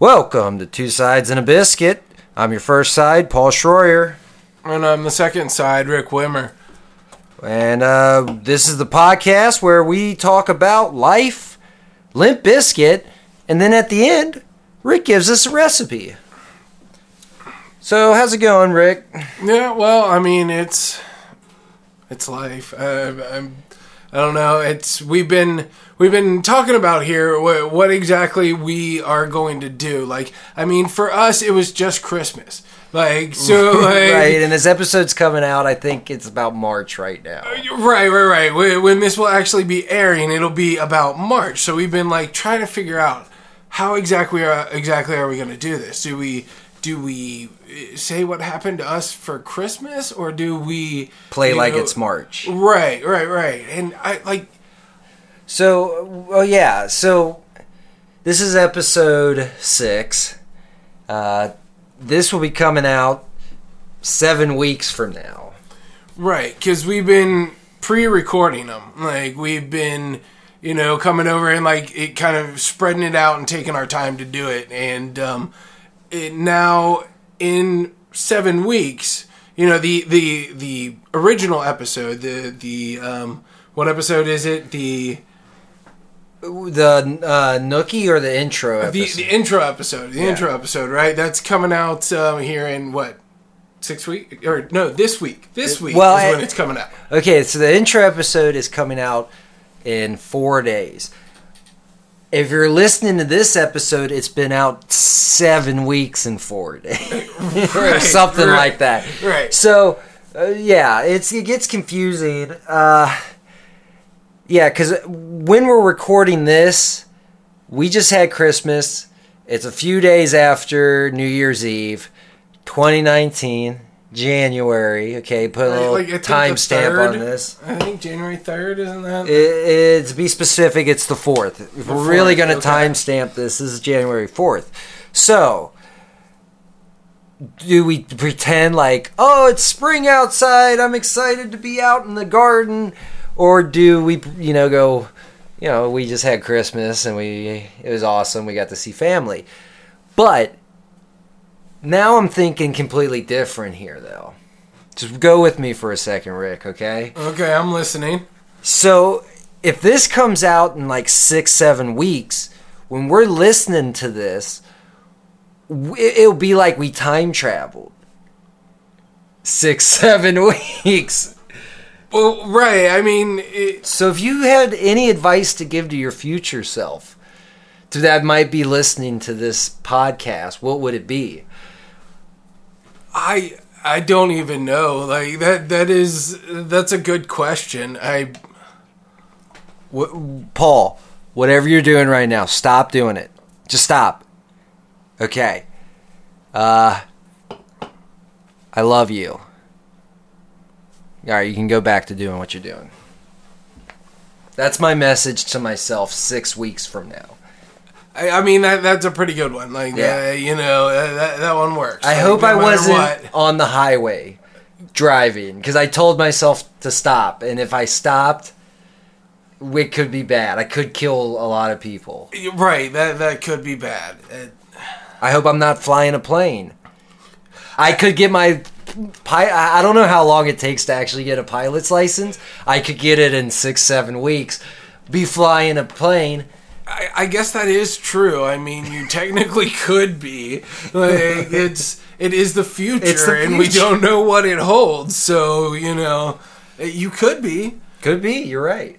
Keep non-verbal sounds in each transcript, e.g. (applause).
Welcome to Two Sides and a Biscuit. I'm your first side, Paul Schroyer. And I'm the second side, Rick Wimmer. And uh, this is the podcast where we talk about life, Limp Bizkit, and then at the end, Rick gives us a recipe. So, how's it going, Rick? Yeah, well, I mean, it's it's life. Uh, I'm, I don't know. It's we've been we've been talking about here what, what exactly we are going to do. Like, I mean, for us, it was just Christmas. Like, so (laughs) like, right, and this episode's coming out. I think it's about March right now. Right, right, right. When when this will actually be airing, it'll be about March. So we've been like trying to figure out how exactly are exactly are we going to do this? Do we do we uh, say what happened to us for Christmas, or do we Play like know- it's March. Right, right, right. And I like So, well, yeah. So, this is episode six. Uh, this will be coming out seven weeks from now. Right, because we've been pre-recording them. Like we've been, you know, coming over and like it kind of spreading it out and taking our time to do it. And um, it now in seven weeks, you know, the the the original episode, the the um, what episode is it? The The uh, Nookie or the intro the, episode? the intro episode, the Yeah. intro episode, right? That's coming out um, here in what six weeks or no, this week. This week well, is when I- it's coming out. okay, so the intro episode is coming out in four days. If you're listening to this episode, it's been out seven weeks and four days, (laughs) or Right, something right, like that. right. So, uh, yeah, it's it gets confusing. Uh, yeah, because when we're recording this, we just had Christmas. It's a few days after New Year's Eve, 2019, January. Okay, put a little Like, timestamp on this. I think January third, isn't that? It, it, to be specific, it's the fourth. If The we're really going to okay. timestamp this, this is January fourth. So, do we pretend like, oh, it's spring outside? I'm excited to be out in the garden, or do we, you know, go, you know, we just had Christmas and we it was awesome. We got to see family, but now I'm thinking completely different here, though. Just go with me for a second, Rick. Okay. Okay, I'm listening. So if this comes out in like six, seven weeks, when we're listening to this, it'll be like we time traveled. Six, (laughs) seven weeks. Well, right. I mean, it, So if you had any advice to give to your future self, to that might be listening to this podcast, what would it be? I I don't even know. Like that. That is that's a good question. I What, Paul, whatever you're doing right now, stop doing it. Just stop. Okay. Uh, I love you. All right, you can go back to doing what you're doing. That's my message to myself six weeks from now. I, I mean that that's a pretty good one. Like Yeah. uh, you know uh, that that one works. I Like, hope no I wasn't what. on the highway driving because I told myself to stop, and if I stopped, it could be bad. I could kill a lot of people. Right. That that could be bad. Uh, I hope I'm not flying a plane. I could get my I don't know how long it takes to actually get a pilot's license. I could get it in six, seven weeks. Be flying a plane. I, I guess that is true. I mean, you (laughs) technically could be. Like, it's it is the future, the and we don't know what it holds. So you know, you could be. Could be. You're right.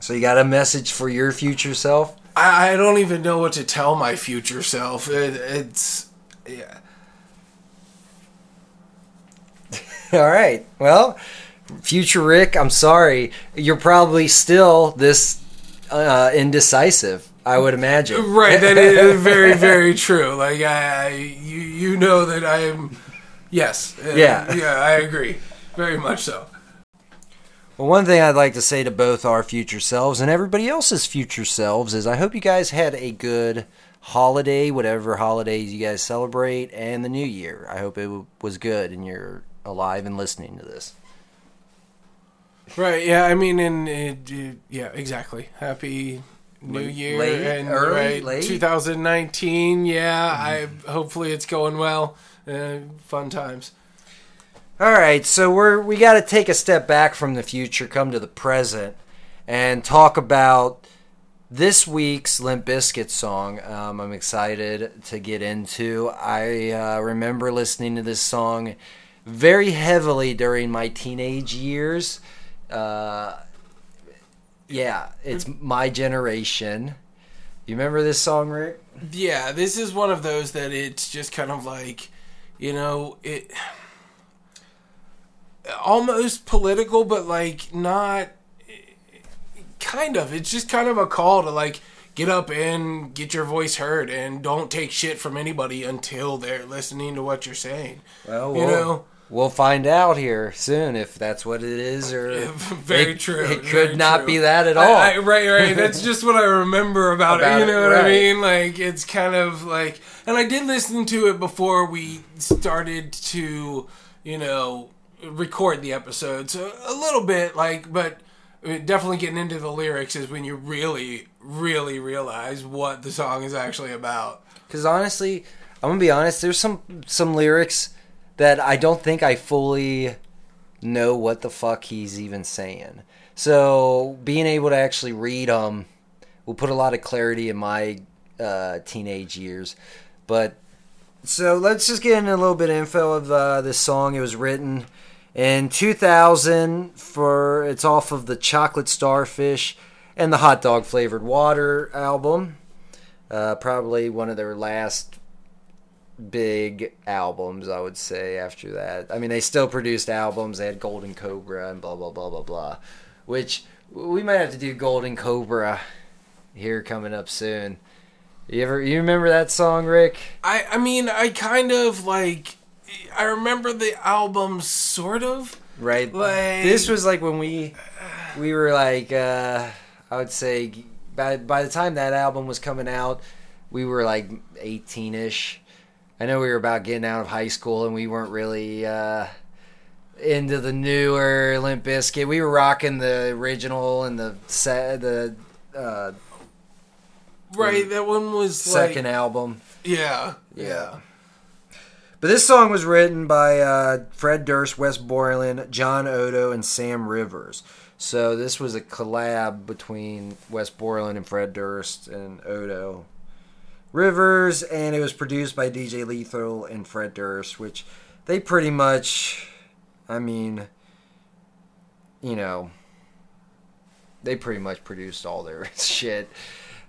So you got a message for your future self? I, I don't even know what to tell my future self. It, it's yeah. (laughs) All right. Well, future Rick, I'm sorry. You're probably still this uh, indecisive. I would imagine. Right, that is (laughs) very, very true. Like I, I you, you know that I am. Yes. uh, Yeah. Yeah, I agree. Very much so. Well, one thing I'd like to say to both our future selves and everybody else's future selves is I hope you guys had a good holiday, whatever holidays you guys celebrate, and the new year. I hope it was good and you're alive and listening to this. Right. Yeah. I mean, and it, it- yeah, exactly. Happy new year late, and early, right, late? 2019. Yeah, I hopefully it's going well. Uh, fun times. All right, so we're we got to take a step back from the future, come to the present, and talk about this week's Limp Bizkit song. Um, I'm excited to get into. I uh, remember listening to this song very heavily during my teenage years. Uh, yeah, it's my generation. You remember this song, Rick? Yeah, this is one of those that it's just kind of like, you know, it almost political, but like not kind of. It's just kind of a call to like get up and get your voice heard and don't take shit from anybody until they're listening to what you're saying. Well, You we'll, know? We'll find out here soon if that's what it is, or (laughs) Very it, true. It could not true. be that at all. I, I, right, right. That's just what I remember about, About it. it, You know what right. I mean? Like it's kind of like, and I did listen to it before we started to, you know, record the episode. So a little bit, like, but definitely getting into the lyrics is when you really, really realize what the song is actually about. Because honestly, I'm gonna be honest. There's some some lyrics that I don't think I fully know what the fuck he's even saying. So being able to actually read them will put a lot of clarity in my uh, teenage years. But so let's just get into a little bit of info of uh, this song. It was written in 2000 for it's off of the Chocolate Starfish and the Hot Dog Flavored Water album. Uh, probably one of their last big albums, I would say. After that, I mean, they still produced albums. They had Golden Cobra and blah blah blah blah blah, which we might have to do Golden Cobra here coming up soon. You ever you remember that song, Rick? I, I mean, I kind of like, I remember the album sort of. Right. Like- this was like when we we were like uh I would say by by the time that album was coming out, we were like 18ish. I know we were about getting out of high school and we weren't really uh into the newer Limp Bizkit. We were rocking the original and the set the uh Right, that one was second like, album. yeah, Yeah. yeah. But this song was written by uh, Fred Durst, Wes Borland, John Otto, and Sam Rivers. So this was a collab between Wes Borland and Fred Durst and Otto Rivers, and it was produced by DJ Lethal and Fred Durst, which they pretty much, I mean, you know, they pretty much produced all their (laughs) shit.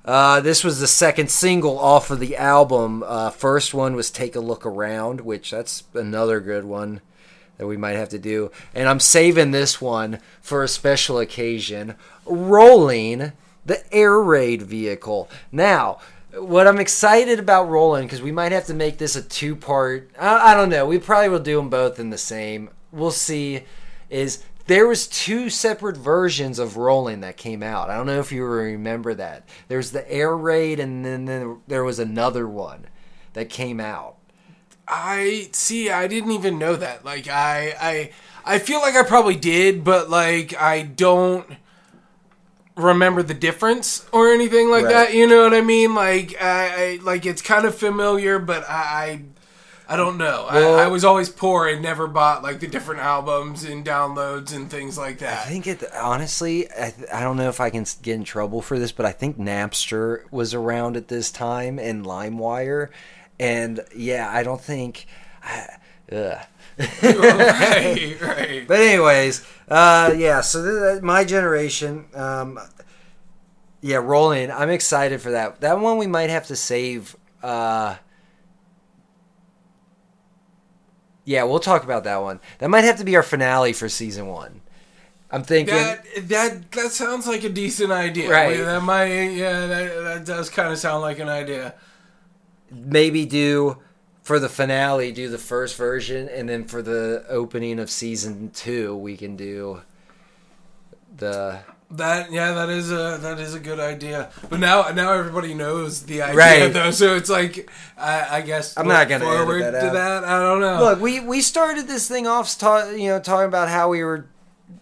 Uh, this was the second single off of the album. Uh, first one was "Take a Look Around," which that's another good one that we might have to do. And I'm saving this one for a special occasion: "Rolling," the air raid vehicle. Now, what I'm excited about "Rolling" because we might have to make this a two part. I, I don't know. We probably will do them both in the same. We'll see. Is there was two separate versions of Rolling that came out. I don't know if you remember that. There's the Air Raid, and then there- there was another one that came out. I see. I didn't even know that. Like, I, I, I feel like I probably did, but like, I don't remember the difference or anything like Right. that. You know what I mean? Like, I, I like it's kind of familiar, but I, I, I don't know. Well- I, I was always poor and never bought like the different albums and downloads and things like that. I think it honestly. I, I don't know if I can get in trouble for this, but I think Napster was around at this time and LimeWire, and yeah, I don't think. ugh. Right, right. But anyways, uh, yeah. So th- my generation, um, yeah, rolling. I'm excited for that. That one we might have to save. Uh, yeah, we'll talk about that one. That might have to be our finale for season one. I'm thinking. That that that sounds like a decent idea. Right. Yeah, That might. Yeah, that that does kind of sound like an idea. maybe do for the finale do the first version and then for the opening of season two we can do the That yeah, that is a that is a good idea. But now now everybody knows the idea Right. though, so it's like I, I guess I'm not gonna forward that to out. that. I don't know. look we we started this thing off ta- you know talking about how we were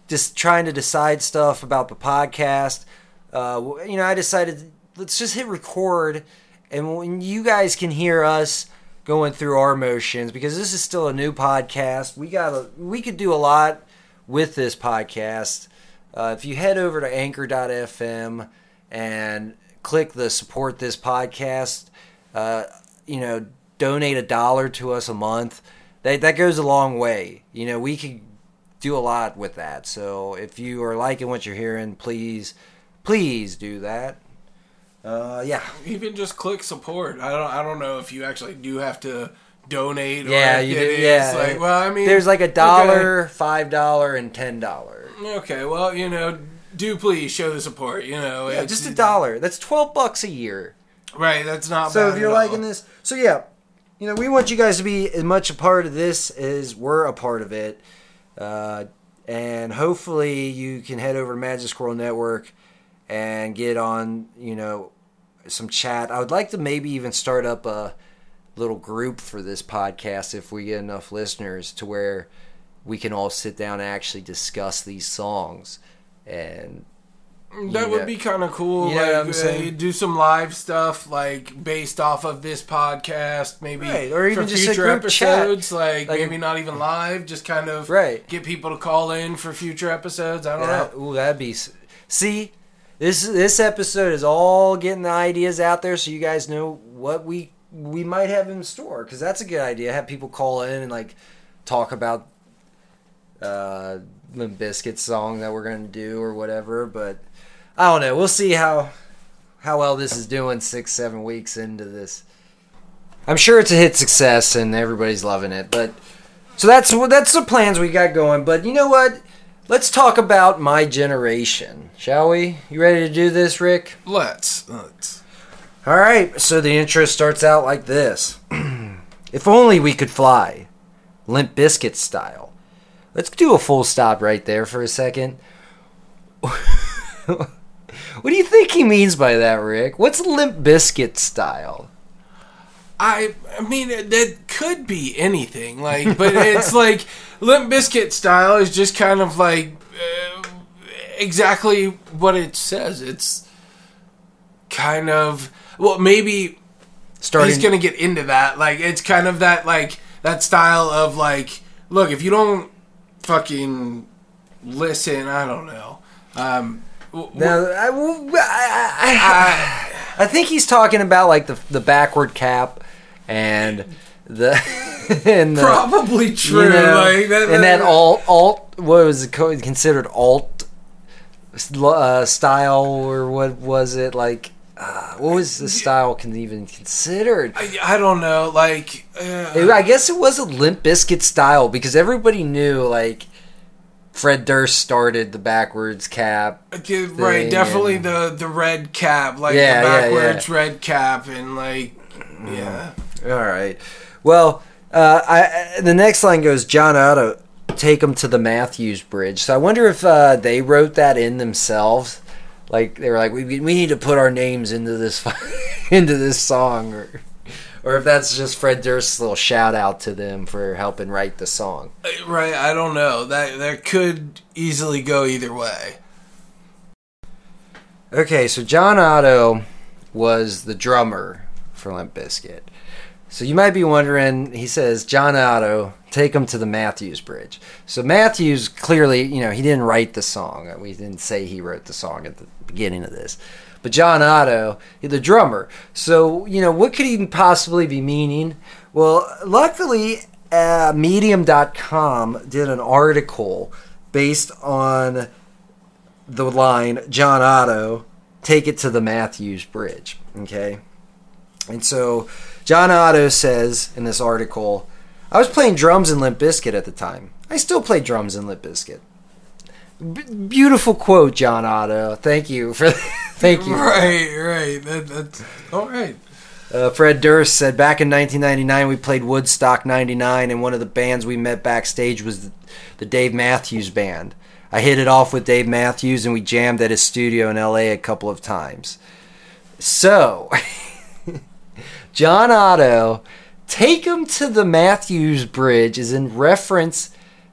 just trying to decide stuff about the podcast uh, you know i decided let's just hit record, and when you guys can hear us going through our motions, because this is still a new podcast, we got a, we could do a lot with this podcast. Uh, if you head over to Anchor.fm and click the support this podcast, uh, you know, donate a dollar to us a month. That that goes a long way. You know, we could do a lot with that. So if you are liking what you're hearing, please, please do that. Uh, yeah. Even just click support. I don't. I don't know if you actually do have to donate. Yeah, or you do. Yeah. like, well, I mean, there's like a okay. dollar, five dollar, and ten dollar. Okay, well, you know, do please show the support. You know, Yeah, just a dollar. That's twelve bucks a year. Right, that's not. So if you're liking all. this, so yeah, you know, we want you guys to be as much a part of this as we're a part of it, uh, and hopefully you can head over to Magic Squirrel Network and get on, you know, some chat. I would like to maybe even start up a little group for this podcast if we get enough listeners to where we can all sit down and actually discuss these songs and That would be kind of cool. you know like, what I'm saying? uh, do some live stuff like based off of this podcast, maybe Right, or even for just future episodes. Like, Like- maybe not even live, just kind of Right. get people to call in for future episodes. I don't That, know. ooh, that'd be. See, this this episode is all getting the ideas out there, so you guys know what we we might have in store. Because that's a good idea. Have people call in and like talk about uh, Limp Bizkit song that we're gonna do or whatever. But I don't know. We'll see how how well this is doing six seven weeks into this. I'm sure it's a hit success and everybody's loving it. But so that's that's the plans we got going. But you know what? Let's talk about my generation, shall we? You ready to do this, Rick? Let's. Let's. All right. So the intro starts out like this: (clears throat) "If only we could fly, Limp Bizkit style." Let's do a full stop right there for a second. (laughs) what do you think he means by that, Rick? What's Limp Bizkit style? I I mean that could be anything like but it's (laughs) like Limp Bizkit style is just kind of like uh, exactly what it says. It's kind of well maybe Starting. he's gonna get into that. Like it's kind of that like that style of like look if you don't fucking listen I don't know. Um w- Now, I, I, I, I- I think he's talking about like the the backward cap and the (laughs) and the, probably true you know, like that, and that alt alt what was it considered alt uh, style or what was it like? Uh, what was the style can even considered? I, I don't know like uh, It- I guess it was a Limp Bizkit style because everybody knew like Fred Durst started the backwards cap. Okay, right, definitely and- the the red cap, like Yeah, the yeah, backwards red cap, and like, yeah, All right. Well, uh, I, the next line goes, John Otto, take him to the Matthews Bridge. So I wonder if uh, they wrote that in themselves. Like they were like, we, we need to put our names into this (laughs) into this song, or or if that's just Fred Durst's little shout out to them for helping write the song. right. I don't know. That that could easily go either way. Okay, so John Otto was the drummer for Limp Bizkit. So you might be wondering, he says, John Otto, take him to the Matthews Bridge. So Matthews clearly, you know, he didn't write the song. We didn't say he wrote the song at the beginning of this. But John Otto, the drummer. So, you know, what could he possibly be meaning? Well, luckily, uh, Medium.com did an article based on the line John Otto, take it to the Matthews Bridge. Okay. And so John Otto says in this article, I was playing drums in Limp Bizkit at the time. I still play drums in Limp Bizkit. B- beautiful quote, John Otto. Thank you for (laughs) thank you. Right, right. That, that's all right. Uh, Fred Durst said, back in 1999, we played Woodstock 99, and one of the bands we met backstage was the, the Dave Matthews Band. I hit it off with Dave Matthews, and we jammed at his studio in LA a couple of times. So, (laughs) John Otto, take him to the Matthews Bridge is in reference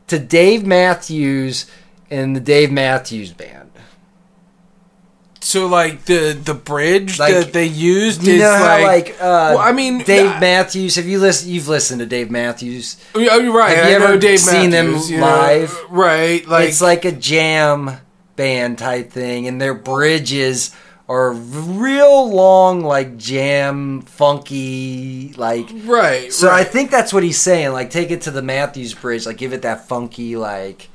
to Dave Matthews and the Dave Matthews Band. So like the the bridge Like, that they used You is know how like, like uh, well, I mean Dave uh, Matthews. Have you listened? You've listened to Dave Matthews. Oh, you're right. Have you I ever Dave seen them Matthews, know, live? right? Like it's like a jam band type thing, and their bridges are real long, like jam, funky, like. right. So right. I think that's what he's saying. Like, take it to the Matthews Bridge, like give it that funky, like.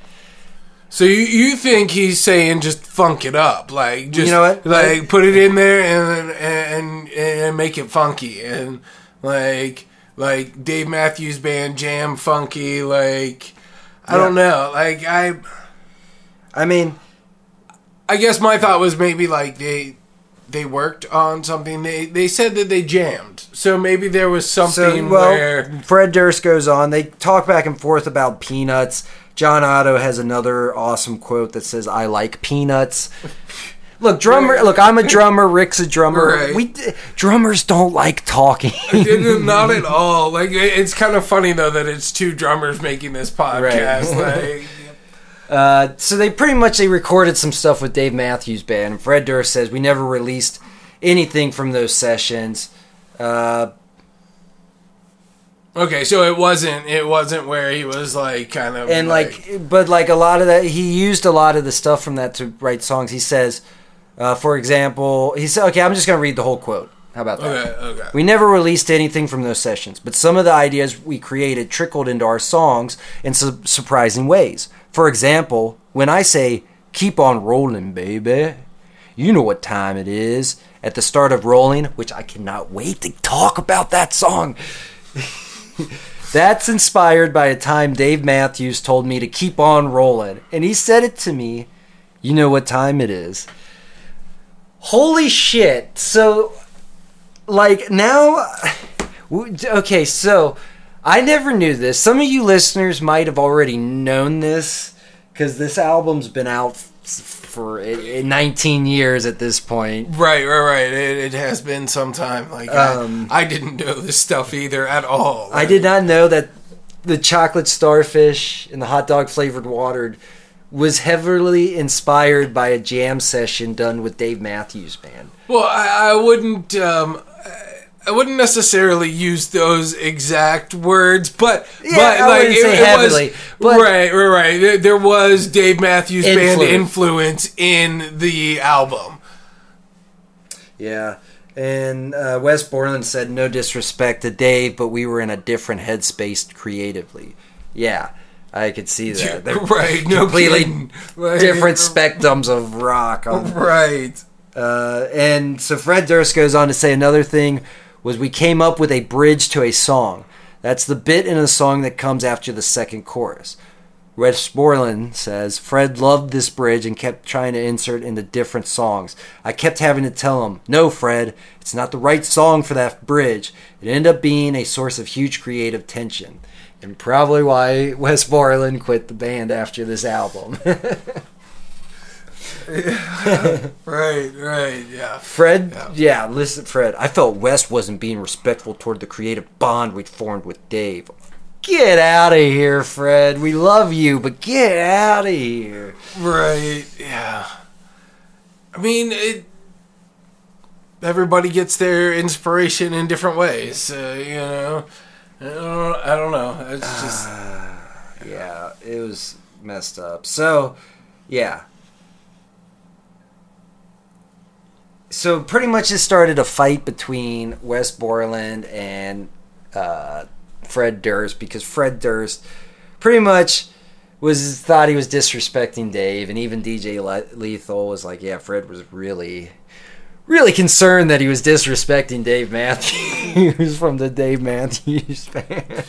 So you, you think he's saying just funk it up, like just You know what? like put it in there and and and make it funky and like like Dave Matthews Band jam funky, like I don't know, like I I mean, I guess my thought was maybe like they they worked on something. They they said that they jammed, so maybe there was something so well, where Fred Durst goes on. They talk back and forth about peanuts. John Otto has another awesome quote that says, "I like peanuts." (laughs) Look, drummer. Look, I'm a drummer. Rick's a drummer. Right. We drummers don't like talking. (laughs) not at all. Like it's kind of funny though that it's two drummers making this podcast. (laughs) like Uh, so they pretty much they recorded some stuff with Dave Matthews Band. And Fred Durst says we never released anything from those sessions. Uh, Okay, so it wasn't it wasn't where he was like kind of and like, but like a lot of that, he used a lot of the stuff from that to write songs. He says, uh, for example, he said, "Okay, I'm just gonna read the whole quote. How about that?" okay okay We never released anything from those sessions, but some of the ideas we created trickled into our songs in su- surprising ways. For example, when I say, keep on rolling, baby, you know what time it is. At the start of Rolling, which I cannot wait to talk about that song. (laughs) That's inspired by a time Dave Matthews told me to keep on rolling. And he said it to me, you know what time it is. Holy shit. So like now okay so i never knew this. Some of you listeners might have already known this because this album's been out for eh, eh, 19 years at this point. Right right right. It, it has been some time. Like Um, I, I didn't know this stuff either at all. I did not know that the chocolate starfish and the hot dog flavored water was heavily inspired by a jam session done with dave matthews band. Well I, I wouldn't um I wouldn't necessarily use those exact words, but Yeah, but I like it, it heavily, was but- right, right, right. There, there was Dave Matthews Band Influence. influence in the album. Yeah. And uh, Wes Borland said, no disrespect to Dave, but we were in a different headspace creatively. Yeah, I could see that. They're right, no completely. Like, different spectrums of rock. (laughs) Right. Uh, and so Fred Durst goes on to say another thing was we came up with a bridge to a song. That's the bit in a song that comes after the second chorus. Wes Borland says Fred loved this bridge and kept trying to insert into different songs. I kept having to tell him, "No, Fred, it's not the right song for that bridge." It ended up being a source of huge creative tension, and probably why Wes Borland quit the band after this album. (laughs) (laughs) Right, right, yeah. Fred, Yeah. yeah. listen, Fred. I felt Wes wasn't being respectful toward the creative bond we'd formed with Dave. Get out of here, Fred. We love you, but get out of here. Right, yeah. I mean, it. Everybody gets their inspiration in different ways, uh, you know. I don't, I don't know. It's just Yeah, it was messed up. So, yeah. So pretty much it started a fight between Wes Borland and uh, Fred Durst because Fred Durst pretty much was thought he was disrespecting Dave, and even DJ Le- Lethal was like, "Yeah, Fred was really." Really concerned that he was disrespecting Dave Matthews (laughs) from the Dave Matthews (laughs) band.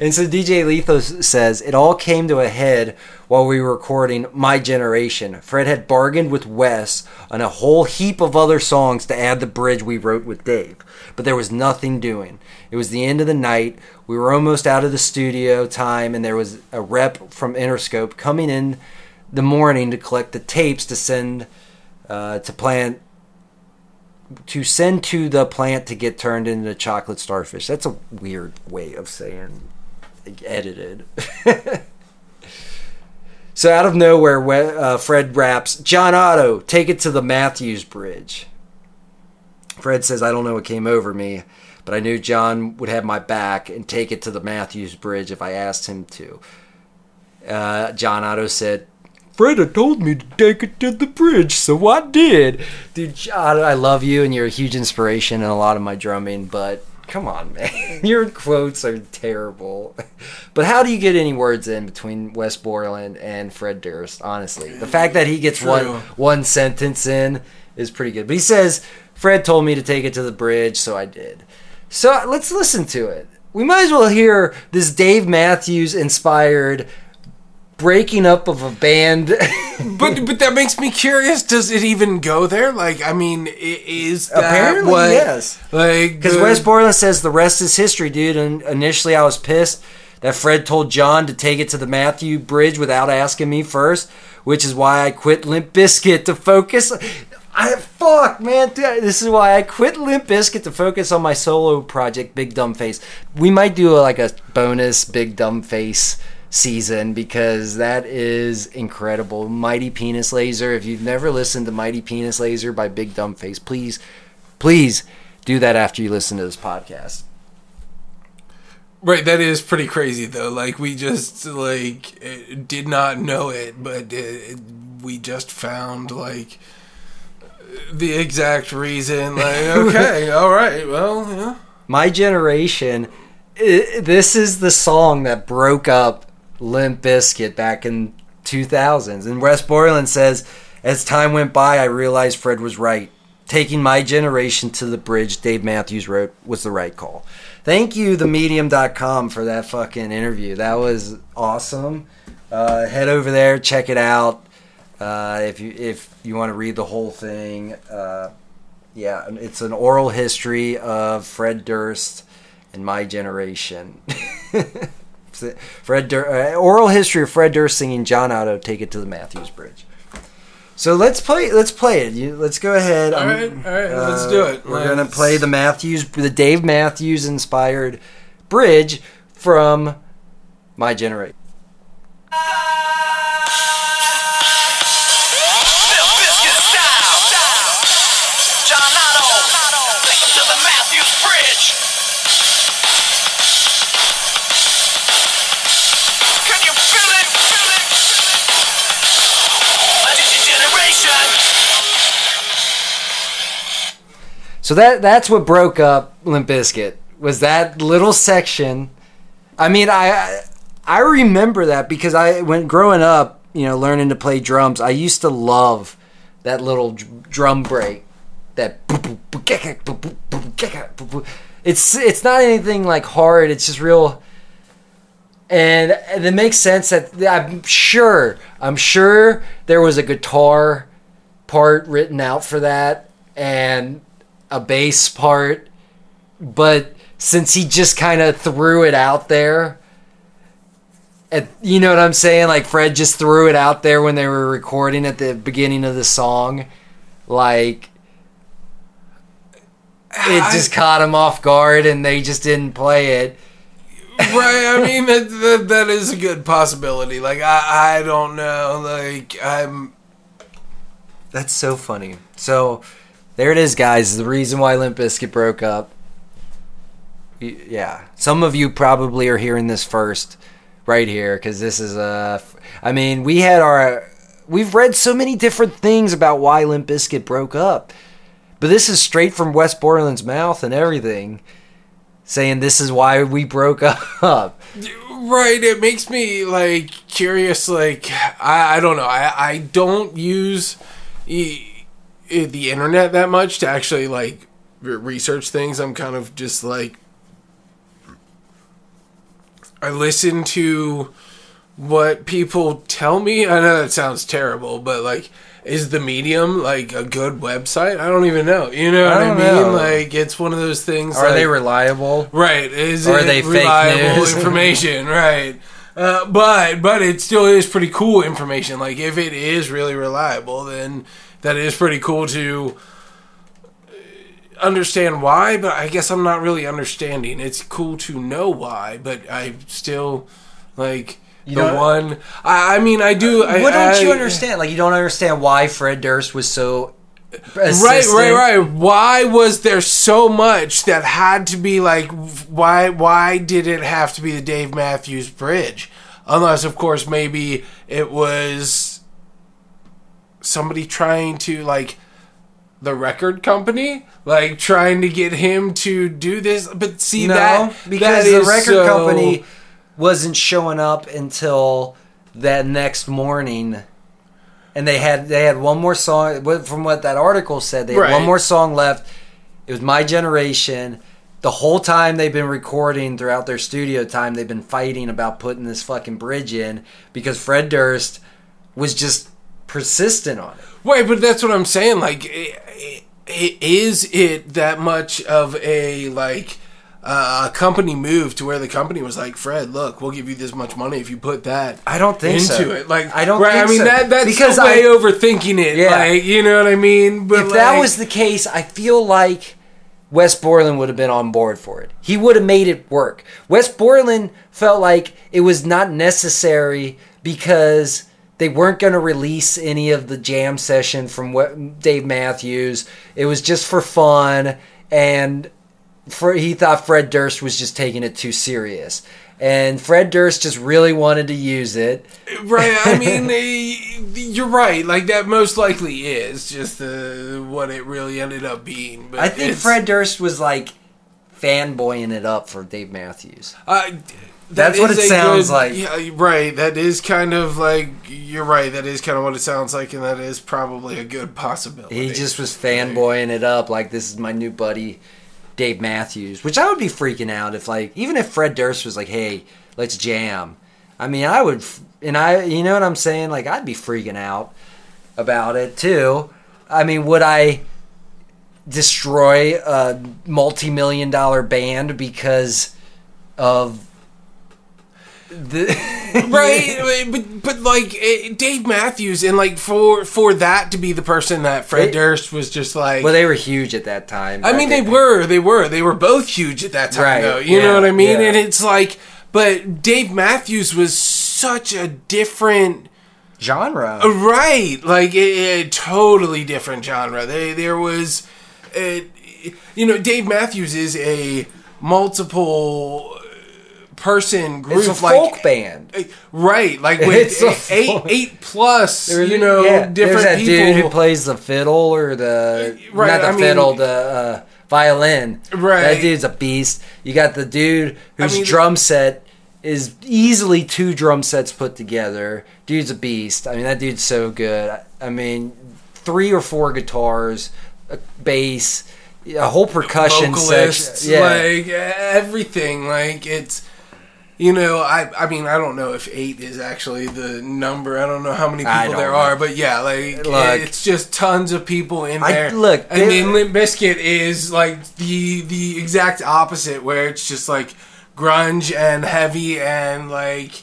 And so DJ Lethal says it all came to a head while we were recording My Generation. Fred had bargained with Wes on a whole heap of other songs to add the bridge we wrote with Dave, but there was nothing doing. It was the end of the night. We were almost out of the studio time, and there was a rep from Interscope coming in the morning to collect the tapes to send uh, to plant to send to the plant to get turned into chocolate starfish. That's a weird way of saying edited. (laughs) So out of nowhere, uh, Fred raps, John Otto, take it to the Matthews Bridge. Fred says, I don't know what came over me, but I knew John would have my back and take it to the Matthews Bridge if I asked him to. Uh, John Otto said, Fred had told me to take it to the bridge, so I did. Dude, John, I love you, and you're a huge inspiration in a lot of my drumming, but come on, man. (laughs) Your quotes are terrible. But how do you get any words in between Wes Borland and Fred Durst, honestly? The fact that he gets one, one sentence in is pretty good. But he says, Fred told me to take it to the bridge, so I did. So let's listen to it. We might as well hear this Dave Matthews inspired breaking up of a band. (laughs) But but that makes me curious. Does it even go there? Like, I mean, is that Apparently, what? yes. Like, Because the- Wes Borland says the rest is history, dude. And initially, I was pissed that Fred told John to take it to the Matthew Bridge without asking me first, which is why I quit Limp Bizkit to focus. I fuck, man. This is why I quit Limp Bizkit to focus on my solo project, Big Dumb Face. We might do a, like a bonus Big Dumb Face season because that is incredible. Mighty Penis Laser. If you've never listened to Mighty Penis Laser by Big Dumb Face, please, please do that after you listen to this podcast. Right, that is pretty crazy though. Like we just like did not know it, but uh, we just found like the exact reason. (laughs) Like, okay, all right, well, yeah. My generation, i this is the song that broke up Limp Bizkit back in 2000s. And Wes Borland says, as time went by, I realized Fred was right. Taking my generation to the bridge Dave Matthews wrote was the right call. Thank you, themedium.com, for that fucking interview. That was awesome. Uh, head over there, check it out. Uh, if you if you want to read the whole thing, uh, yeah, it's an oral history of Fred Durst and my generation. (laughs) Fred Dur- uh, oral history of Fred Durst singing John Otto "Take It to the Matthews Bridge." So let's play. Let's play it. You, let's go ahead. All right, all right, let's do it. We're gonna play the Matthews, the Dave Matthews inspired bridge from my generation. So that that's what broke up Limp Bizkit was that little section. I mean, I I remember that because I when growing up, you know, learning to play drums, I used to love that little drum break. That it's it's not anything like hard. It's just real. And, and it makes sense that I'm sure I'm sure there was a guitar part written out for that and a bass part, but since he just kind of threw it out there, and you know what I'm saying? Like Fred just threw it out there when they were recording at the beginning of the song, like it I- just caught him off guard and they just didn't play it. right. I mean, that, (laughs) that that is a good possibility. Like I I don't know. Like I'm That's so funny. So there it is, guys. The reason why Limp Bizkit broke up. Yeah, some of you probably are hearing this first, right here, because this is a. I mean, we had our. We've read so many different things about why Limp Bizkit broke up, but this is straight from Wes Borland's mouth and everything, saying this is why we broke (laughs) up. Right, it makes me like curious. Like I, I don't know. I, I don't use e- the internet that much to actually like research things. I'm kind of just like I listen to what people tell me. I know that sounds terrible, but like. Is the medium like a good website? I don't even know. You know what I mean? know. Like it's one of those things. Are like, they reliable? Right. Is Or are it they fake reliable news? (laughs) information? Right. Uh, but but it still is pretty cool information. Like if it is really reliable, then that is pretty cool to understand why. But I guess I'm not really understanding. It's cool to know why, but I still like You the one. I, I mean, I do. Uh, I, what don't you understand? Like you don't understand why Fred Durst was so Right, right, right. Why was there so much that had to be like? Why, why did it have to be the Dave Matthews Bridge? Unless, of course, maybe it was somebody trying to like the record company, like trying to get him to do this. But see No, that because that the record so- company wasn't showing up until that next morning. And they had they had one more song from what that article said. They had Right. one more song left. It was My Generation. The whole time they've been recording throughout their studio time, they've been fighting about putting this fucking bridge in because Fred Durst was just persistent on it. Wait, but that's what I'm saying. Like, i- i- is it that much of a like uh, a company move to where the company was like, Fred, look, we'll give you this much money if you put that. I don't think into so. it. Like, I don't Right, think I mean so. that that's Because way I- overthinking it. Yeah. Like, you know what I mean? But if that was the case, I feel like Wes Borland would have been on board for it. He would have made it work. Wes Borland felt like it was not necessary because they weren't going to release any of the jam session from what Dave Matthews. It was just for fun, and for, he thought Fred Durst was just taking it too serious. And Fred Durst just really wanted to use it. right. I (laughs) mean, you're right. Like that most likely is just uh, what it really ended up being. But I think Fred Durst was like fanboying it up for Dave Matthews. Uh, That's that what it sounds good- like. Yeah, right. That is kind of like you're right. That is kind of what it sounds like, and that is probably a good possibility. He just was fanboying it up like this is my new buddy Dave Matthews, which I would be freaking out if like even if Fred Durst was like, "Hey, let's jam." I mean, I would and I you know what I'm saying? Like I'd be freaking out about it too. I mean, would I destroy a multi-million dollar band because of (laughs) (laughs) right, but but like eh, Dave Matthews, and like for for that to be the person that Fred They- Durst was just like. Well, they were huge at that time. I mean, they were, they were, they were both huge at that time, Right, though. You yeah, know what I mean? yeah. And it's like, but Dave Matthews was such a different. genre. Right, like a, a totally different genre. They, there was, uh you know, Dave Matthews is a multiple uh, person group, It's a like folk band. uh, right, like It's with a eight eight plus, There's- you know, yeah, different there's that people. dude who plays the fiddle or the Right, not the I mean- fiddle, the uh, violin. Right. that dude's a beast. You got the dude whose mean- drum set is easily two drum sets put together. Dude's a beast. I mean, that dude's so good. I, I mean, three or four guitars, a bass, a whole percussion vocalists, section. Yeah, like everything. Like it's, you know, I I mean, I don't know if eight is actually the number. I don't know how many people there know. are, but yeah, like Look. it's just tons of people in I- there. look, I mean, Limp Bizkit is like the the exact opposite, where it's just like grunge and heavy and like.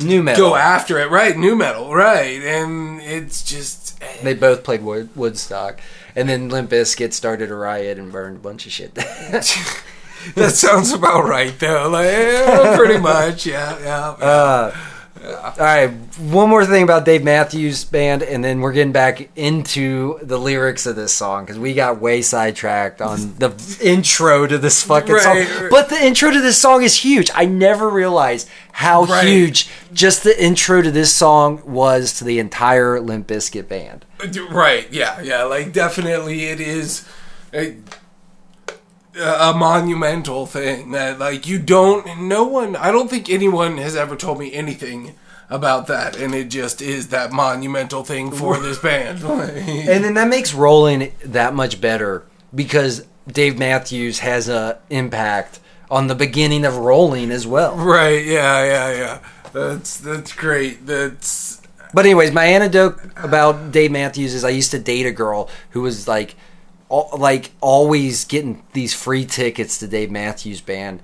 New metal. Go after it, right? New metal, right? And it's just eh. They both played Woodstock, and then Limp Bizkit started a riot and burned a bunch of shit. (laughs) (laughs) (laughs) that sounds about right, though. Like, yeah, pretty much, yeah, yeah. Uh, all right, one more thing about Dave Matthews Band, and then we're getting back into the lyrics of this song because we got way sidetracked on the (laughs) intro to this fucking Right, song. right. But the intro to this song is huge. I never realized how Right. huge just the intro to this song was to the entire Limp Bizkit band. Right, yeah, yeah. Like, definitely, it is a, a monumental thing that, like, you don't. No one. I don't think anyone has ever told me anything about that, and it just is that monumental thing for this band. (laughs) And then that makes Rolling that much better because Dave Matthews has a impact on the beginning of Rolling as well. right, yeah, yeah, yeah. That's that's great. That's But anyways, my anecdote about Dave Matthews is I used to date a girl who was like, al- like always getting these free tickets to Dave Matthews Band,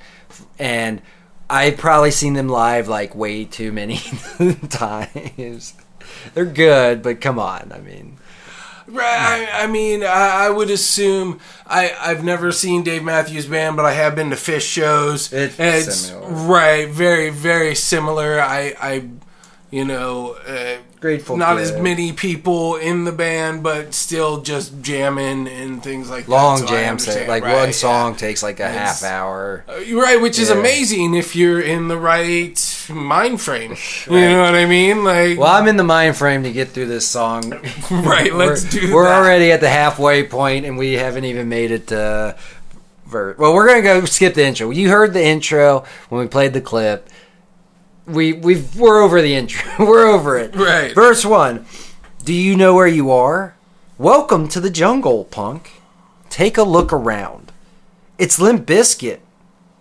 and I've probably seen them live like way too many (laughs) times. They're good, but come on, I mean, Right. I, I mean, I, I would assume I I've never seen Dave Matthews Band, but I have been to Phish shows. It's it's similar. right, very very similar. I I, you know, uh, Grateful not as many people in the band, but still just jamming and things like Long that. so jam set. Like Right, one yeah. song takes like a It's- half hour. Uh, right, which is Yeah. amazing if you're in the right mind frame. (laughs) You know what I mean? Like, Well, I'm in the mind frame to get through this song. (laughs) right? (laughs) Let's do We're that. already at the halfway point, and we haven't even made it to. Ver- well, we're gonna go skip the intro. You heard the intro when we played the clip. We we've we're over the intro. (laughs) we're over it. Right. Verse one. Do you know where you are? Welcome to the jungle, punk. Take a look around. It's Limp Bizkit,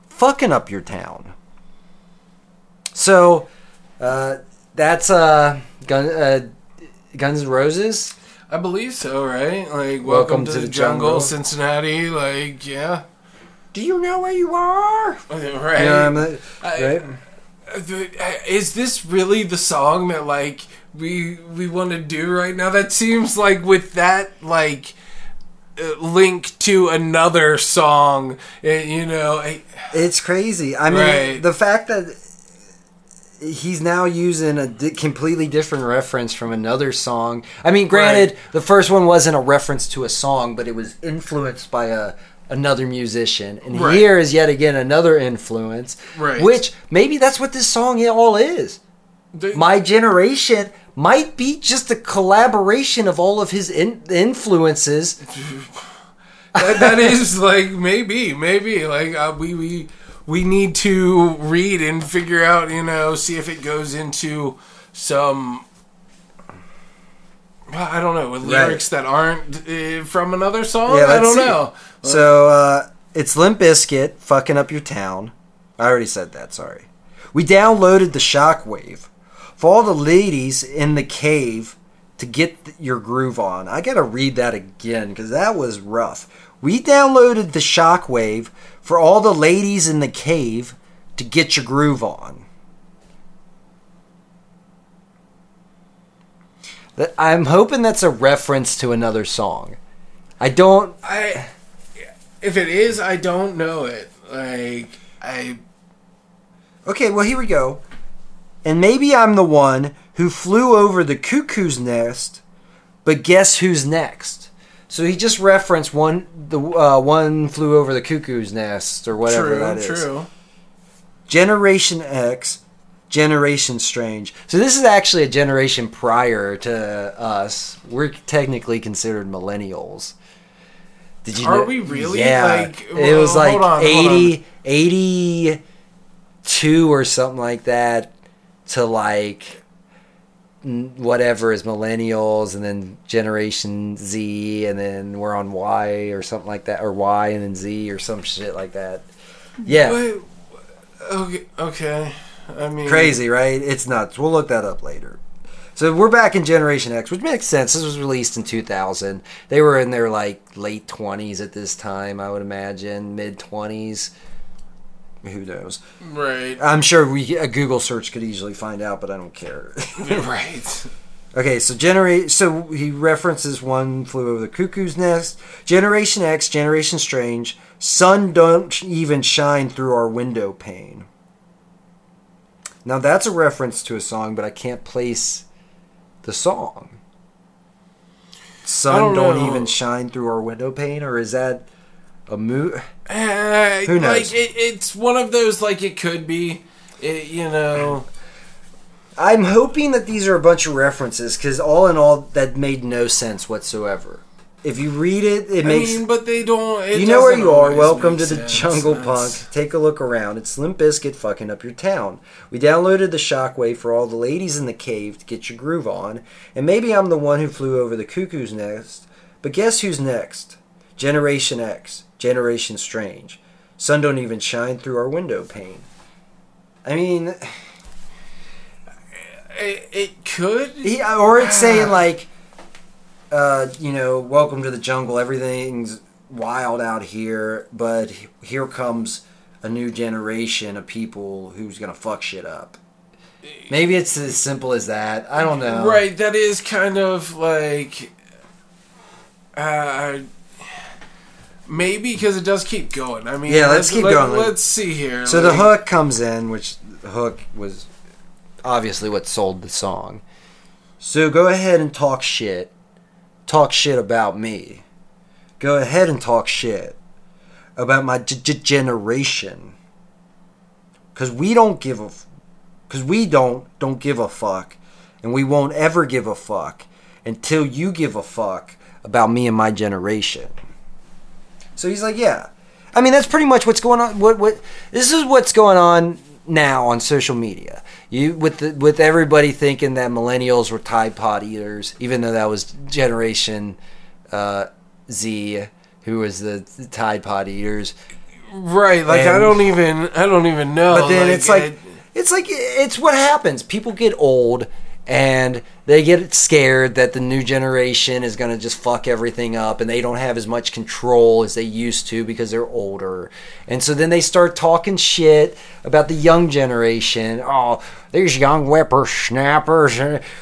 fucking up your town. So, uh, that's uh, Gun, uh, Guns N' Roses. I believe so, right? Like, welcome, to, the, jungle, Cincinnati. Like, yeah, Do you know where you are? (laughs) right. Know what I mean? I- right? The- Is this really the song that like we we want to do right now? That seems like with that like uh, link to another song, uh, you know. I, It's crazy. I mean, Right. the fact that he's now using a di- completely different reference from another song. I mean, granted, Right. the first one wasn't a reference to a song, but it was influenced by a another musician. And Right. here is yet again another influence, Right. which maybe that's what this song all is. the- My generation might be just a collaboration of all of his in- influences. (laughs) that, that is like maybe maybe like uh, we we we need to read and figure out you know see if it goes into some well, I don't know with Right. lyrics that aren't uh, from another song. Yeah, I don't see. know. So uh, it's Limp Bizkit fucking up your town. I already said that. Sorry. We downloaded the Shockwave for all the ladies in the cave to get your groove on. I gotta read that again because that was rough. We downloaded the Shockwave for all the ladies in the cave to get your groove on. I'm hoping that's a reference to another song. I don't I if it is, I don't know it. Like I Okay, well, here we go. And maybe I'm the one who flew over the cuckoo's nest, but guess who's next? So he just referenced one the uh, one flew over the cuckoo's nest or whatever true, that is. true. Generation X, Generation Strange. So this is actually a generation prior to us. We're technically considered millennials. Did you Are know? we really? Yeah. Like, it was like on, 80, 82 or something like that to like whatever is millennials and then generation Z and then we're on Y or something like that or Y and then Z or some shit like that. Yeah. Wait, okay, okay. I mean, Crazy, right? It's nuts. We'll look that up later. So we're back in Generation X, which makes sense. This was released in 2000. They were in their like late 20s at this time, I would imagine, mid 20s. Who knows? Right, I'm sure we a Google search could easily find out, but I don't care. (laughs) right. okay, so generate. So he references one flew over the cuckoo's nest. Generation X, Generation Strange. Sun don't even shine through our window pane. Now that's a reference to a song, but I can't place the song. Sun don't don't, even shine through our window pane, or is that a mo? Uh, Who knows? Like it, it's one of those. Like it could be. It, you know. I'm hoping that these are a bunch of references because all in all, that made no sense whatsoever. If you read it, it I makes mean, but they don't. You know where you are. Welcome to the sense. Jungle Punk. Take a look around. It's Limp Bizkit fucking up your town. We downloaded the Shockwave for all the ladies in the cave to get your groove on. And maybe I'm the one who flew over the cuckoo's nest. But guess who's next? Generation X. Generation Strange. Sun don't even shine through our window pane. I mean, It, it could. he, or it's saying (sighs) like, uh, you know, welcome to the jungle. Everything's wild out here, but here comes a new generation of people who's gonna fuck shit up. Maybe it's as simple as that. I don't know. Right, that is kind of like Uh, maybe because it does keep going. I mean, Yeah, let's keep let, going. Let's see here. So the hook comes in, which the hook was obviously what sold the song. So go ahead and talk shit. Talk shit about me. Go ahead and talk shit about my generation. Cause we don't give a, cause we don't don't give a fuck, and we won't ever give a fuck until you give a fuck about me and my generation. So he's like, yeah. I mean, that's pretty much what's going on. What what this is what's going on now on social media. You with the, with everybody thinking that millennials were Tide Pod eaters, even though that was Generation uh, Z, who was the, the Tide Pod eaters. right? Like I don't even. I don't even know. But then it's like it's like it's what happens. People get old and they get scared that the new generation is going to just fuck everything up and they don't have as much control as they used to because they're older. And so then they start talking shit about the young generation. Oh, these young whippersnappers.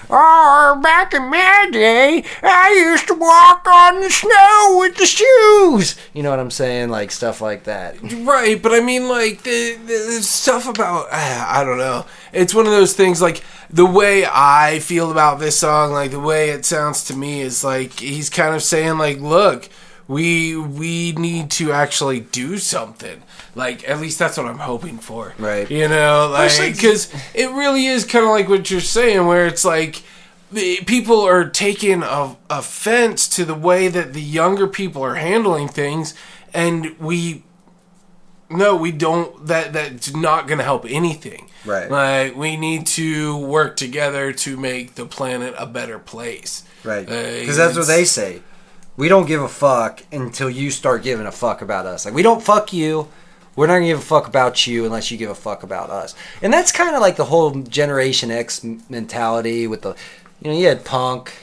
Oh, back in my day, I used to walk on the snow with the shoes. You know what I'm saying? Like stuff like that. Right, but I mean, like the, the stuff about (sighs) I don't know. It's one of those things. Like the way I feel about this song, like the way it sounds to me, is like he's kind of saying, like, look, we we need to actually do something. Like at least that's what I'm hoping for. Right. You know, like because it really is kind of like what you're saying, where it's like. People are taking a, offense to the way that the younger people are handling things, and we no, we don't. That that's not going to help anything. Right. Like we need to work together to make the planet a better place. Right. Uh, Because that's what they say. We don't give a fuck until you start giving a fuck about us. Like, we don't fuck you. We're not going to give a fuck about you unless you give a fuck about us. And that's kind of like the whole Generation X mentality with the, you know, you had punk.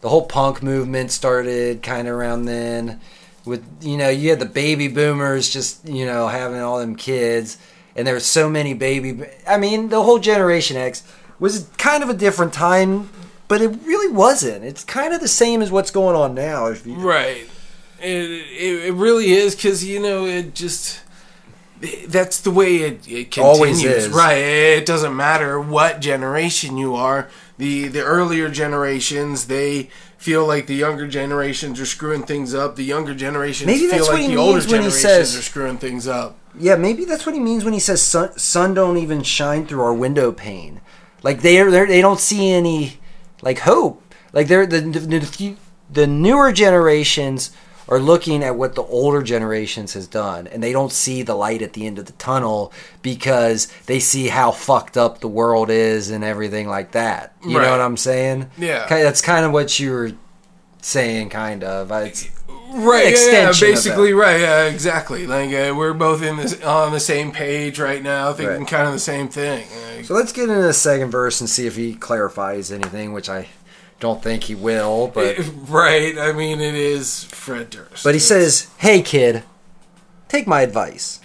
The whole punk movement started kind of around then. With, you know, you had the baby boomers just, you know, having all them kids. And there were so many baby. I mean, the whole Generation X was kind of a different time but it really wasn't. It's kind of the same as what's going on now. If you, Right. It, it, it really is because you know it just that's the way it, it continues. Always is. Right. It doesn't matter what generation you are. The the earlier generations they feel like the younger generations are screwing things up. The younger generations Maybe feel like the older means when he generations says- are screwing things up. yeah, maybe that's what he means when he says sun, sun don't even shine through our window pane. Like they are, they don't see any like hope. Like they're the the, the the newer generations are looking at what the older generations has done and they don't see the light at the end of the tunnel because they see how fucked up the world is and everything like that. You Right. know what I'm saying? Yeah. That's kind of what you were saying kind of. It's, Right, yeah, yeah, extension of basically, right, yeah, exactly. Like uh, we're both in this on the same page right now, thinking Right. kind of the same thing. Like, So let's get into the second verse and see if he clarifies anything, which I don't think he will. But (laughs) right, I mean, it is Fred Durst. but he says, "Hey kid, take my advice.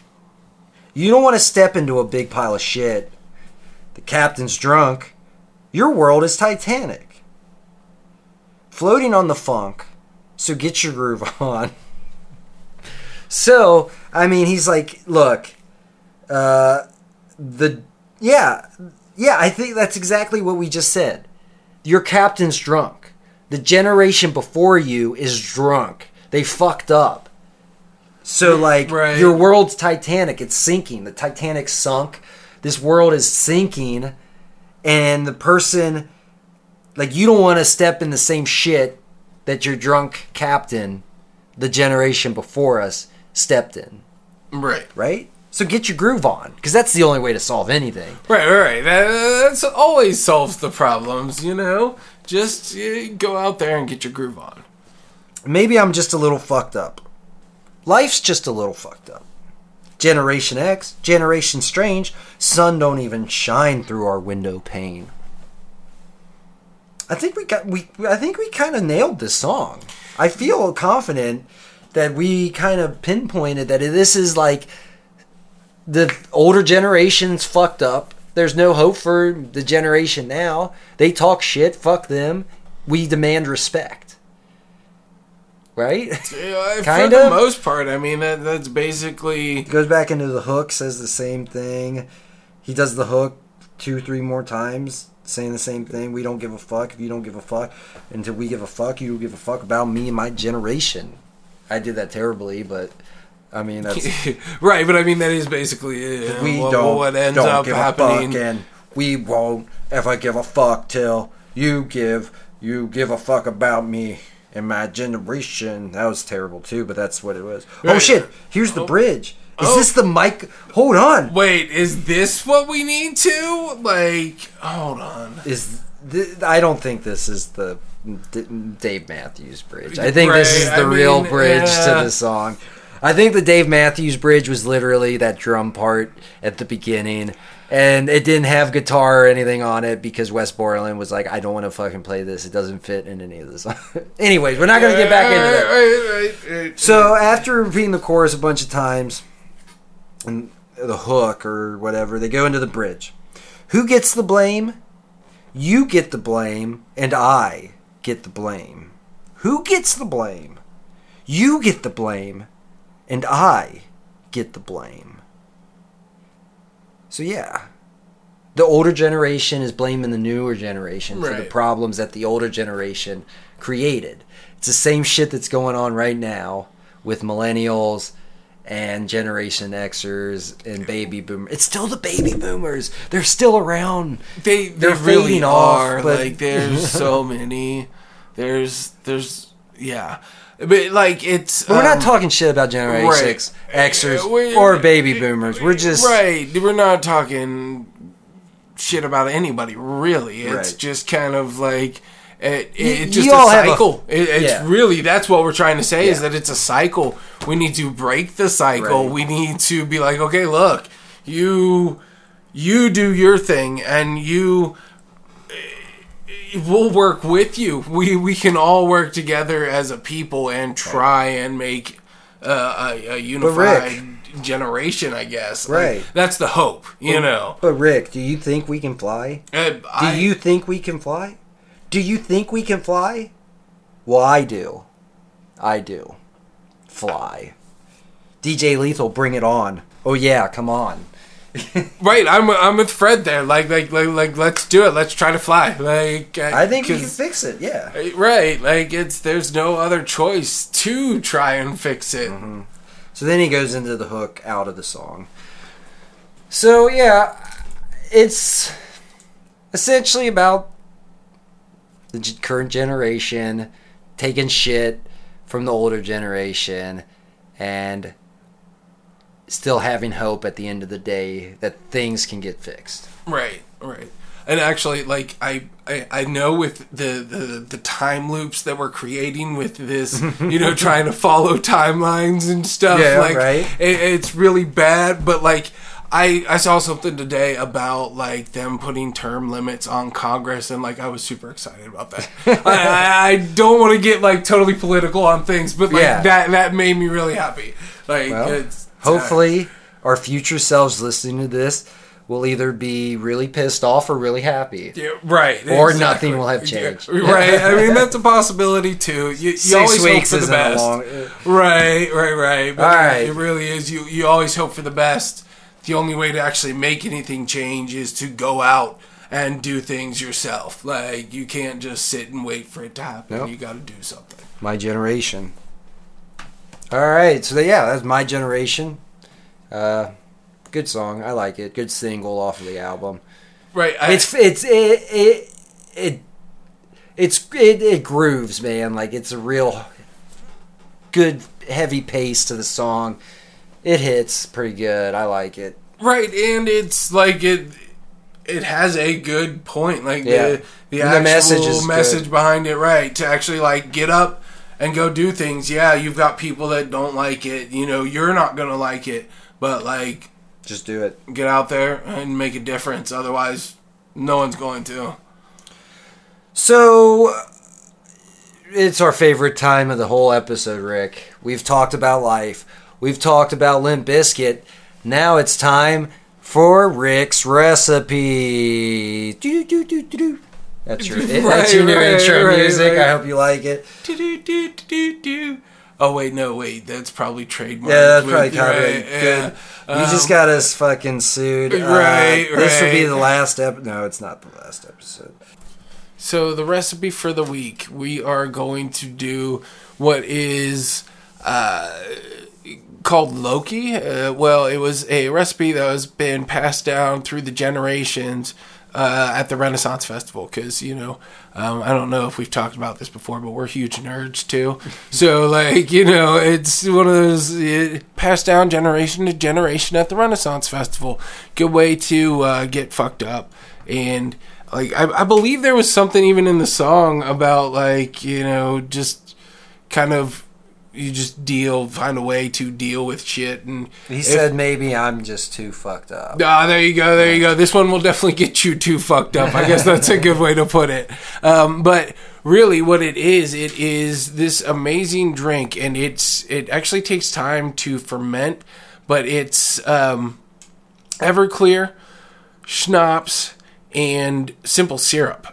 You don't want to step into a big pile of shit. The captain's drunk. Your world is Titanic, floating on the funk. So get your groove (laughs) on." So I mean, he's like, "Look, uh, the yeah, yeah. I think that's exactly what we just said. Your captain's drunk. The generation before you is drunk. They fucked up. So like Right. your world's Titanic. It's sinking. The Titanic sunk. This world is sinking, and the person like you don't want to step in the same shit that your drunk captain, the generation before us, stepped in. right, Right. So get your groove on, because that's the only way to solve anything. right, right. That, that's always solves the problems, you know. Just uh, go out there and get your groove on. Maybe I'm just a little fucked up. Life's just a little fucked up. Generation X, Generation Strange, sun don't even shine through our window pane. I think we got we I think we kind of nailed this song. I feel confident that we kind of pinpointed that this is like the older generation's fucked up. There's no hope for the generation now. They talk shit, fuck them. We demand respect. right? Yeah, for Kind the most part, I mean that that's basically Goes back into the hook, says the same thing. He does the hook two, three more times, saying the same thing. We don't give a fuck if you don't give a fuck. Until we give a fuck, you don't give a fuck about me and my generation. I did that terribly, but I mean (laughs) that's right. But I mean that is basically it. we what, don't what ends don't up give happening. a fuck, and we won't ever give a fuck till you give you give a fuck about me and my generation. That was terrible too, but that's what it was. Oh shit! Here's the oh. bridge. Is Oh. this the mic? Hold on. Wait, is this what we need to like? Hold on. Is th- I don't think this is the D- Dave Matthews Bridge. I think this is the I real mean, bridge yeah. to the song. I think the Dave Matthews Bridge was literally that drum part at the beginning, and it didn't have guitar or anything on it because Wes Borland was like, "I don't want to fucking play this. It doesn't fit in any of this." (laughs) Anyways, we're not gonna get back into that. So after repeating the chorus a bunch of times, and the hook or whatever, they go into the bridge. Who gets the blame? You get the blame, and I get the blame. Who gets the blame? You get the blame, and I get the blame. So yeah. The older generation is blaming the newer generation for the problems that the older generation created. It's the same shit that's going on right now with millennials and Generation Xers and baby boomers. It's still the baby boomers. They're still around. they they they're really off, are. but- like there's so (laughs) many. There's there's yeah, but like it's. But we're not um, talking shit about Generation right. X, Xers we- or baby boomers. We're just right. We're not talking shit about anybody really. It's Right. just kind of like. It, You- it's just a all have a- it, it's Yeah. really that's what we're trying to say is that it's a cycle. We need to break the cycle. Right. We need to be like, okay, look, you you do your thing, and you we'll work with you. We we can all work together as a people and try and make uh, a, a unified generation. I guess. Like, Right. that's the hope. You know. But Rick, do you think we can fly? Uh, Do I- you think we can fly? Do you think we can fly? Well, I do. I do. Fly. DJ Lethal, bring it on. Oh yeah, come on. (laughs) Right, I'm I'm with Fred there. Like like like, like let's do it. Let's try to fly. Like I think we can fix it. Yeah. Right, like it's there's no other choice to try and fix it. Mm-hmm. So then he goes into the hook out of the song. So yeah, it's essentially about the g- current generation taking shit from the older generation and still having hope at the end of the day that things can get fixed. Right, right. And actually, like I, I, I know with the, the the time loops that we're creating with this, (laughs) you know, trying to follow timelines and stuff. Yeah, like, right. It, it's really bad. But like, I I saw something today about like them putting term limits on Congress, and like I was super excited about that. (laughs) I, I, don't want to get like totally political on things, but like Yeah. that that made me really happy. Like, Well, it's, Hopefully, our future selves listening to this will either be really pissed off or really happy. Yeah, right. Or exactly. nothing will have changed. Yeah, right. I mean, that's a (laughs) possibility too. You, you Six always weeks hope for the best. long. Right, right, right. But All right. it really is. You you always hope for the best. The only way to actually make anything change is to go out and do things yourself. Like you can't just sit and wait for it to happen. Nope. You got to do something. My generation. All right, so yeah, that's my generation. Uh, good song, I like it. Good single off of the album. Right. I, It's it's it it it it's it, it grooves, man. Like it's a real good heavy pace to the song. It hits pretty good. I like it. Right, and it's like it. It has a good point, like Yeah. the the the actual message message, good. behind it. Right, to actually like get up and go do things. Yeah, you've got people that don't like it. You know, you're not gonna like it, but like Just do it. get out there and make a difference. Otherwise, no one's going to. So it's our favorite time of the whole episode, Rick. We've talked about life. We've talked about Limp Bizkit. Now it's time for Rick's recipe. Do do do do do. That's (laughs) your Right, that's your new right, intro right, music. I hope you like it. Do-do-do-do-do. Oh wait, no, wait. That's probably trademarked. Yeah, that's probably copyright. right, Good. yeah. you just Um, got us fucking sued. Uh, Right, This will be the last episode. No, it's not the last episode. So the recipe for the week, we are going to do what is uh, called Loki. Uh, well, it was a recipe that has been passed down through the generations uh, at the Renaissance Festival. Because you know, um, I don't know if we've talked about this before, but we're huge nerds too. (laughs) so like you know, it's one of those it, passed down generation to generation at the Renaissance Festival. Good way to uh, get fucked up and like I, I believe there was something even in the song about like you know just kind of you just deal find a way to deal with shit and He if- said maybe I'm just too fucked up. Ah, there you go, there you go. This one will definitely get you too fucked up. I guess (laughs) that's a good way to put it. Um, but really, what it is, it is this amazing drink, and it's it actually takes time to ferment, but it's um, Everclear, schnapps, and simple syrup.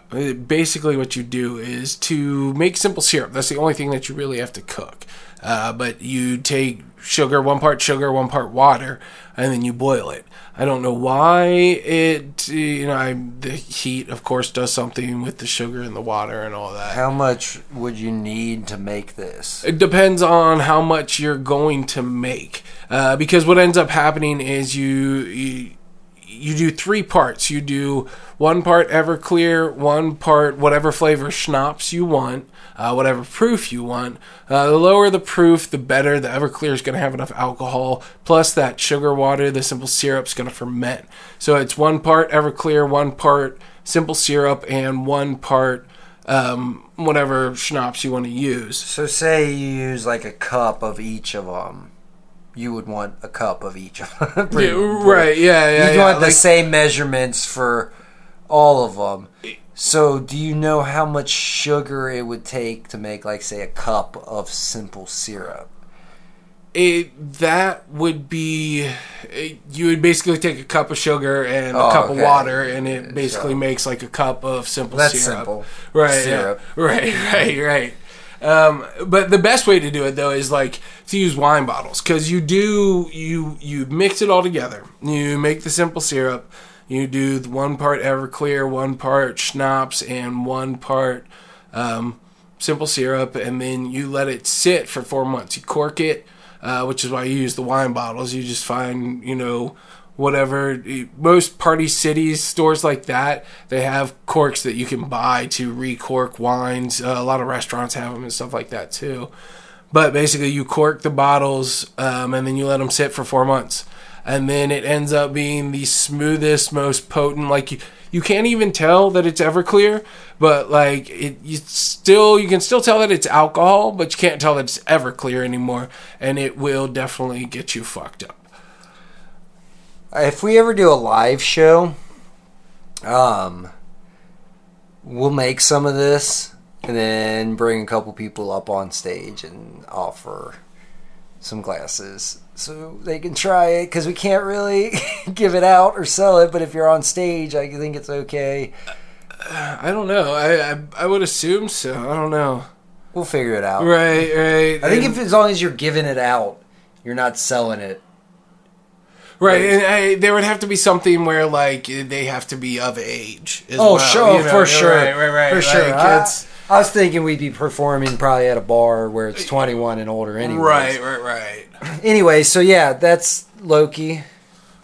Basically, what you do is to make simple syrup. That's the only thing that you really have to cook. Uh, but you take sugar, one part sugar, one part water, and then you boil it. I don't know why it, you know, I, the heat, of course, does something with the sugar and the water and all that. How much would you need to make this? It depends on how much you're going to make, uh, because what ends up happening is you, you you do three parts. You do one part Everclear, one part whatever flavor schnapps you want, uh, whatever proof you want. Uh, the lower the proof, the better. The Everclear is going to have enough alcohol, plus that sugar water, the simple syrup is going to ferment. So it's one part Everclear, one part simple syrup, and one part um, whatever schnapps you want to use. So say you use like a cup of each of them. You would want a cup of each of them. (laughs) Yeah, right. Yeah. Yeah. You'd yeah. want the same measurements for all of them. So, do you know how much sugar it would take to make, like, say, a cup of simple syrup? it that would be it, you would basically take a cup of sugar and a Oh, cup okay. of water and it basically So- makes like a cup of simple That's syrup simple. right yeah. Syrup. (laughs) right right right um, but the best way to do it though is like to use wine bottles because you do you you mix it all together you make the simple syrup you do one part everclear one part schnapps and one part um, simple syrup, and then you let it sit for four months. You cork it, uh, which is why you use the wine bottles. You just find, you know, whatever. Most party cities, stores like that, they have corks that you can buy to recork wines. Uh, a lot of restaurants have them and stuff like that too. But basically, you cork the bottles um, and then you let them sit for four months. And then it ends up being the smoothest, most potent. Like you, you can't even tell that it's Everclear, but like it, you still you can still tell that it's alcohol, but you can't tell that it's Everclear anymore. And it will definitely get you fucked up. If we ever do a live show, um, we'll make some of this and then bring a couple people up on stage and offer some glasses so they can try it because we can't really (laughs) give it out or sell it. But if you're on stage, I think it's okay. I don't know. I I, I would assume so. I don't know. We'll figure it out. Right, right. I think And- if as long as you're giving it out, you're not selling it. Right, and I, there would have to be something where like they have to be of age. As Oh, well, sure, you know? for sure, right, right, right. for Like, sure. I, I was thinking we'd be performing probably at a bar where it's 21 and older. Anyway, right, right, right, Anyway, so yeah, that's Loki.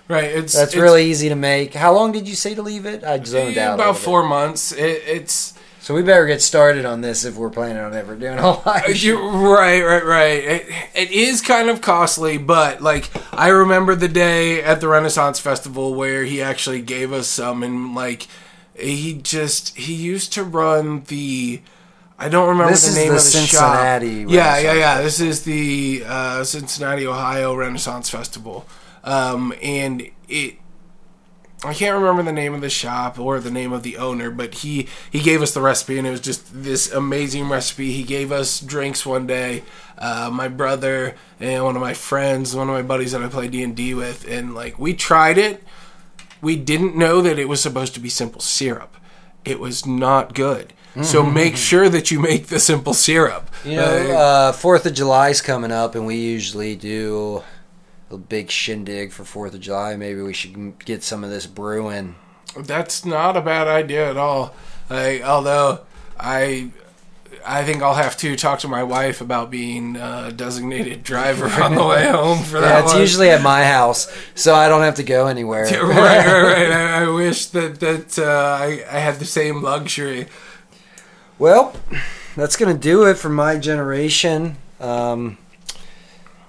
right. It's That's it's really easy to make. How long did you say to leave it? I zoned yeah, out. about four months. It, it's So we better get started on this if we're planning on ever doing a live. show. you right, right, right. It, it is kind of costly, but like I remember the day at the Renaissance Festival where he actually gave us some, and like he just he used to run the. I don't remember This the name the of the Cincinnati shop. Yeah, yeah, yeah. This is the uh, Cincinnati, Ohio Renaissance Festival, um, and it. I can't remember the name of the shop or the name of the owner, but he he gave us the recipe, and it was just this amazing recipe. He gave us drinks one day. Uh, my brother and one of my friends, one of my buddies that I play D and D with, and like we tried it. We didn't know that it was supposed to be simple syrup, it was not good. So make sure that you make the simple syrup. You know, uh, Fourth of July's coming up, and we usually do a big shindig for Fourth of July. Maybe we should get some of this brewing. That's not a bad idea at all. Like, although I, I think I'll have to talk to my wife about being a designated driver on the way home for (laughs) that Yeah, it's one. usually at my house, so I don't have to go anywhere. (laughs) right, right, right. I, I wish that that uh, I, I had the same luxury. Well, that's gonna do it for my generation. Um,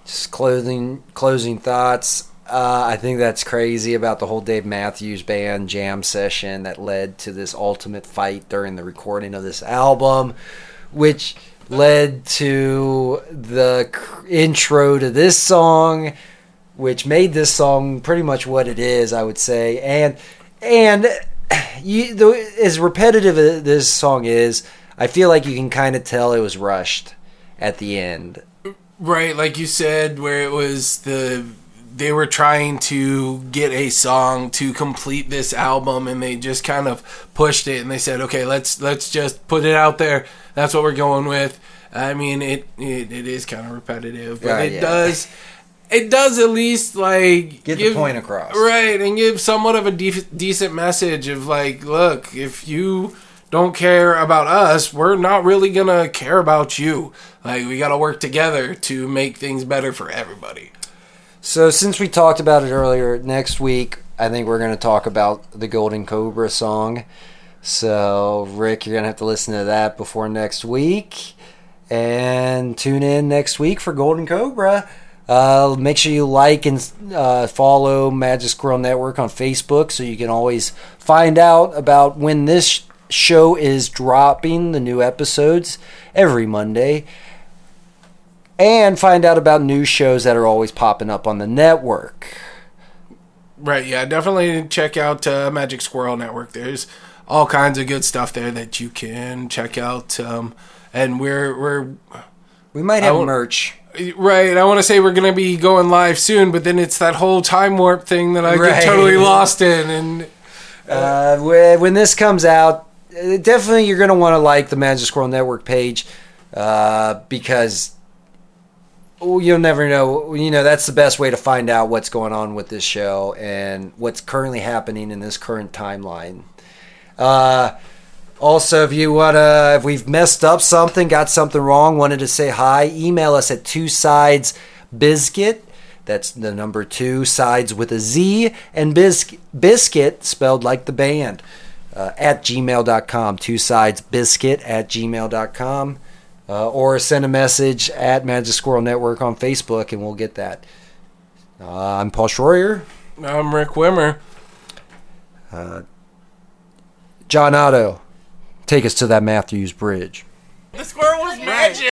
just closing closing thoughts. Uh, I think that's crazy about the whole Dave Matthews Band jam session that led to this ultimate fight during the recording of this album, which led to the intro to this song, which made this song pretty much what it is. I would say, and and (sighs) you the, as repetitive as this song is, I feel like you can kind of tell it was rushed at the end. Right, like you said, where it was the they were trying to get a song to complete this album and they just kind of pushed it and they said, "Okay, let's let's just put it out there. That's what we're going with." I mean, it it, it is kind of repetitive, but it yeah. does it does at least like Get the point across. right, and give somewhat of a def- decent message of like, look, if you don't care about us, we're not really gonna care about you. Like, we gotta work together to make things better for everybody. So since we talked about it earlier, next week I think we're to talk about the Golden Cobra song. So Rick, you're to have to listen to that before next week, and tune in next week for Golden Cobra. Uh, make sure you like and uh, follow Magic Squirrel Network on Facebook so you can always find out about when this show is dropping the new episodes every Monday and find out about new shows that are always popping up on the network. Right, yeah, definitely check out uh, Magic Squirrel Network. There's all kinds of good stuff there that you can check out. Um, and we're we're We might have merch. right. I want to say we're gonna be going live soon, but then it's that whole time warp thing that I Right. get totally lost in. And Uh, wh- when this comes out, definitely you're going to want to like the Magic Squirrel Network page uh, because you'll never know. You know, that's the best way to find out what's going on with this show and what's currently happening in this current timeline. Uh, also, if you want to, if we've messed up something, got something wrong, wanted to say hi, email us at two sides biscuit. That's the number two sides with a Z and biscuit, biscuit spelled like the band uh, at gmail.com. Two sides biscuit at gmail.com. Uh, or send a message at Magic Squirrel Network on Facebook and we'll get that. Uh, I'm Paul Schroyer. I'm Rick Wimmer. John Otto, take us to that Matthews Bridge. The squirrel was magic.